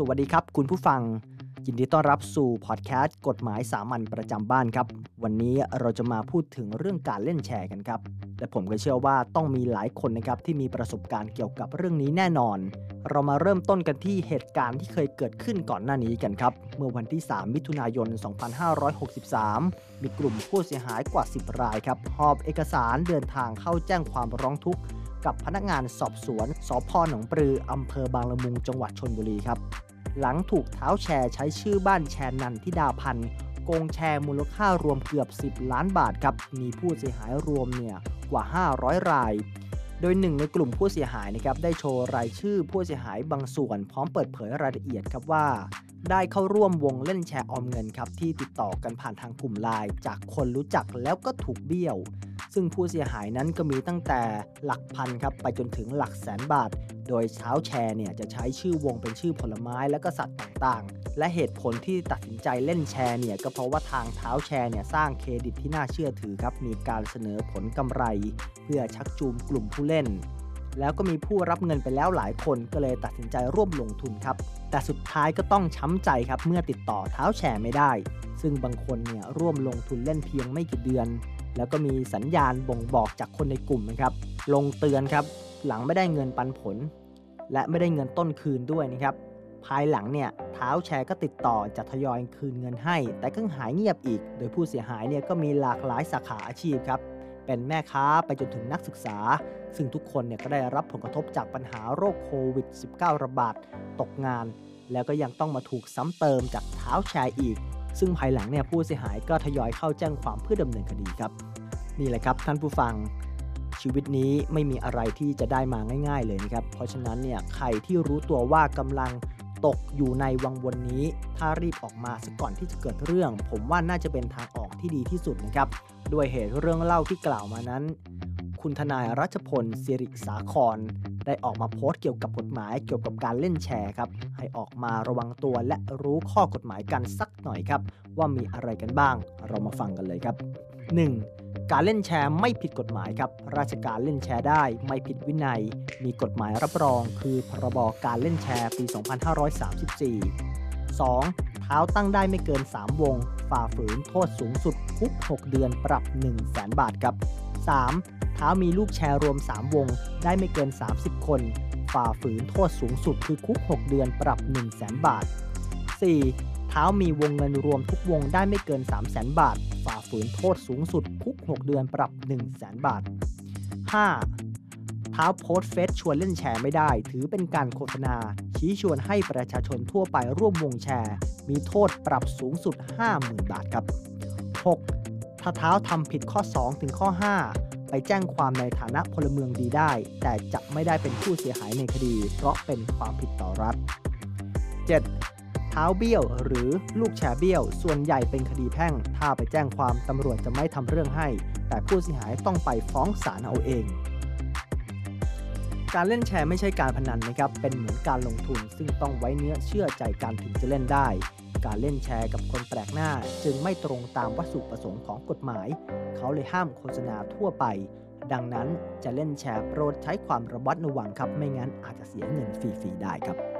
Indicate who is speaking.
Speaker 1: สวัสดีครับ คุณผู้ฟัง ยินดีต้อนรับสู่พอดแคสต์กฎหมายสามัญประจำบ้านครับ วันนี้เราจะมาพูดถึงเรื่องการเล่นแชร์กันครับ และผมก็เชื่อว่าต้องมีหลายคนนะครับที่มีประสบการณ์เกี่ยวกับเรื่องนี้แน่นอน เรามาเริ่มต้นกันที่เหตุการณ์ที่เคยเกิดขึ้นก่อนหน้านี้กันครับ เมื่อวันที่ 3 มิถุนายน 2563 มีกลุ่มผู้เสียหายกว่า 10 รายครับหอบเอกสารเดินทางเข้าแจ้งความร้องทุกข์ กับพนักงานสอบสวนสพหนองปลืออำเภอบางละมุงจังหวัดชนบุรีครับ หลังถูกเท้าแชร์ใช้ชื่อบ้านแชร์นันทิดาพันธ์โกงแชร์มูลค่ารวมเกือบ 10 ล้านบาทครับ มีผู้เสียหายรวมเนี่ยกว่า 500 ราย โดยหนึ่งในกลุ่มผู้เสียหายนะครับได้โชว์รายชื่อผู้เสียหายบางส่วน พร้อมเปิดเผยรายละเอียดครับว่าได้เข้าร่วมวงเล่นแชร์ออมเงินครับที่ติดต่อกันผ่านทางกลุ่มไลน์จากคนรู้จักแล้วก็ถูกเบี้ยว ซึ่งผู้เสียหายนั้นก็มีตั้งแต่หลักพันครับไปจนถึงหลักแสนบาท โดยเช้าแชร์เนี่ยจะใช้ชื่อวงเป็นชื่อผลไม้และก็สัตว์ต่างๆ และเหตุผลที่ตัดสินใจเล่นแชร์เนี่ยก็เพราะว่าทางเท้าแชร์เนี่ยสร้างเครดิตที่น่าเชื่อถือครับมีการเสนอผลกำไร เพื่อชักจูงกลุ่มผู้เล่น แล้วก็มีผู้รับเงินไปแล้วหลายคนก็เลยตัดสินใจร่วมลงทุนครับ แต่สุดท้ายก็ต้องช้ำใจครับเมื่อติดต่อเท้าแชร์ไม่ได้ ซึ่งบางคนเนี่ยร่วมลงทุนเล่นเพียงไม่กี่เดือน แล้วก็มีสัญญาณบ่งบอกจากคนในกลุ่มนะครับ ลงเตือนครับ หลังไม่ได้เงินปันผล และไม่ได้เงินต้นคืนด้วยนะครับ ภายหลังเนี่ยเท้าแชร์ก็ติดต่อจะทยอยคืนเงินให้ แต่ก็หายเงียบอีก โดยผู้เสียหายเนี่ยก็มีหลากหลายสาขาอาชีพครับ เป็นแม่ค้าไปจนถึงนักศึกษา ซึ่งทุกคนเนี่ยก็ได้รับผลกระทบจากปัญหาโรคโควิด -19 ระบาด ตกงาน แล้วก็ยังต้องมาถูกซ้ำเติมจากเท้าแชร์อีก ซึ่งภายหลังเนี่ยผู้เสียหายก็ทยอยเข้าแจ้งความเพื่อดำเนินคดีครับ นี่แหละครับท่านผู้ฟังชีวิตนี้ไม่มีอะไรที่จะได้มาง่าย ๆ เลยนะครับ เพราะฉะนั้นเนี่ยใครที่รู้ตัวว่ากำลัง ตกอยู่ในวังวนนี้ ถ้ารีบออกมาสักก่อนที่จะเกิดเรื่อง ผมว่าน่าจะเป็นทางออกที่ดีที่สุดนะครับ ด้วยเหตุเรื่องเล่าที่กล่าวมานั้น คุณทนายรัชพลสิริสาคร ได้ออกมาโพสต์เกี่ยวกับกฎหมายเกี่ยวกับการเล่นแชร์ครับ ให้ออกมาระวังตัวและรู้ข้อกฎหมายกันสักหน่อยครับ ว่ามีอะไรกันบ้าง เรามาฟังกันเลยครับ 1. การเล่นแชร์ไม่ผิดกฎหมายครับ ราชการเล่นแชร์ได้ไม่ผิดวินัย มีกฎหมายรับรอง คือพรบการเล่นแชร์ปี 2534 2. เท้าตั้งได้ไม่เกิน 3 วง ฝ่าฝืนโทษสูงสุดคุก 6 เดือนปรับ 1 0 0 0 0แบาทครับ 3. เท้ามีลูกแชร์รวม 3 วง ได้ไม่เกิน 30 คน ฝ่าฝืนโทษสูงสุดคือคุก 6 เดือนปรับ 1 0 0 0 0 0บาท 4. เท้ามีวงเงินรวมทุกวงได้ไม่เกิน 3 0 0 0 0 0 บาท ฝืนโทษสูงสุดคุก 6 เดือนปรับ 1 0 0 0 0 0 บาท 5. เท้าโพสเฟซชวนเล่นแชร์ไม่ได้ ถือเป็นการโฆษณา ชี้ชวนให้ประชาชนทั่วไปร่วมวงแชร์ มีโทษปรับสูงสุด 50,000 บาทครับ 6. ถ้าเท้าทำผิดข้อ 2 ถึงข้อ 5 ไปแจ้งความในฐานะพลเมืองดีได้ แต่จะไม่ได้เป็นผู้เสียหายในคดี เพราะเป็นความผิดต่อรัฐ 7. เท้าเบี้ยว หรือลูกแชร์เบี้ยว ส่วนใหญ่เป็นคดีแพ่ง ถ้าไปแจ้งความตำรวจจะไม่ทำเรื่องให้ แต่ผู้เสียหายต้องไปฟ้องศาลเอาเอง การเล่นแชร์ไม่ใช่การพนันนะครับ เป็นเหมือนการลงทุน ซึ่งต้องไว้เนื้อเชื่อใจกันถึงจะเล่นได้ การเล่นแชร์กับคนแปลกหน้า จึงไม่ตรงตามวัตถุประสงค์ของกฎหมาย เขาเลยห้ามโฆษณาทั่วไป ดังนั้นจะเล่นแชร์โปรดใช้ความระมัดระวังครับ ไม่งั้นอาจจะเสียเงินฟรีๆได้ครับ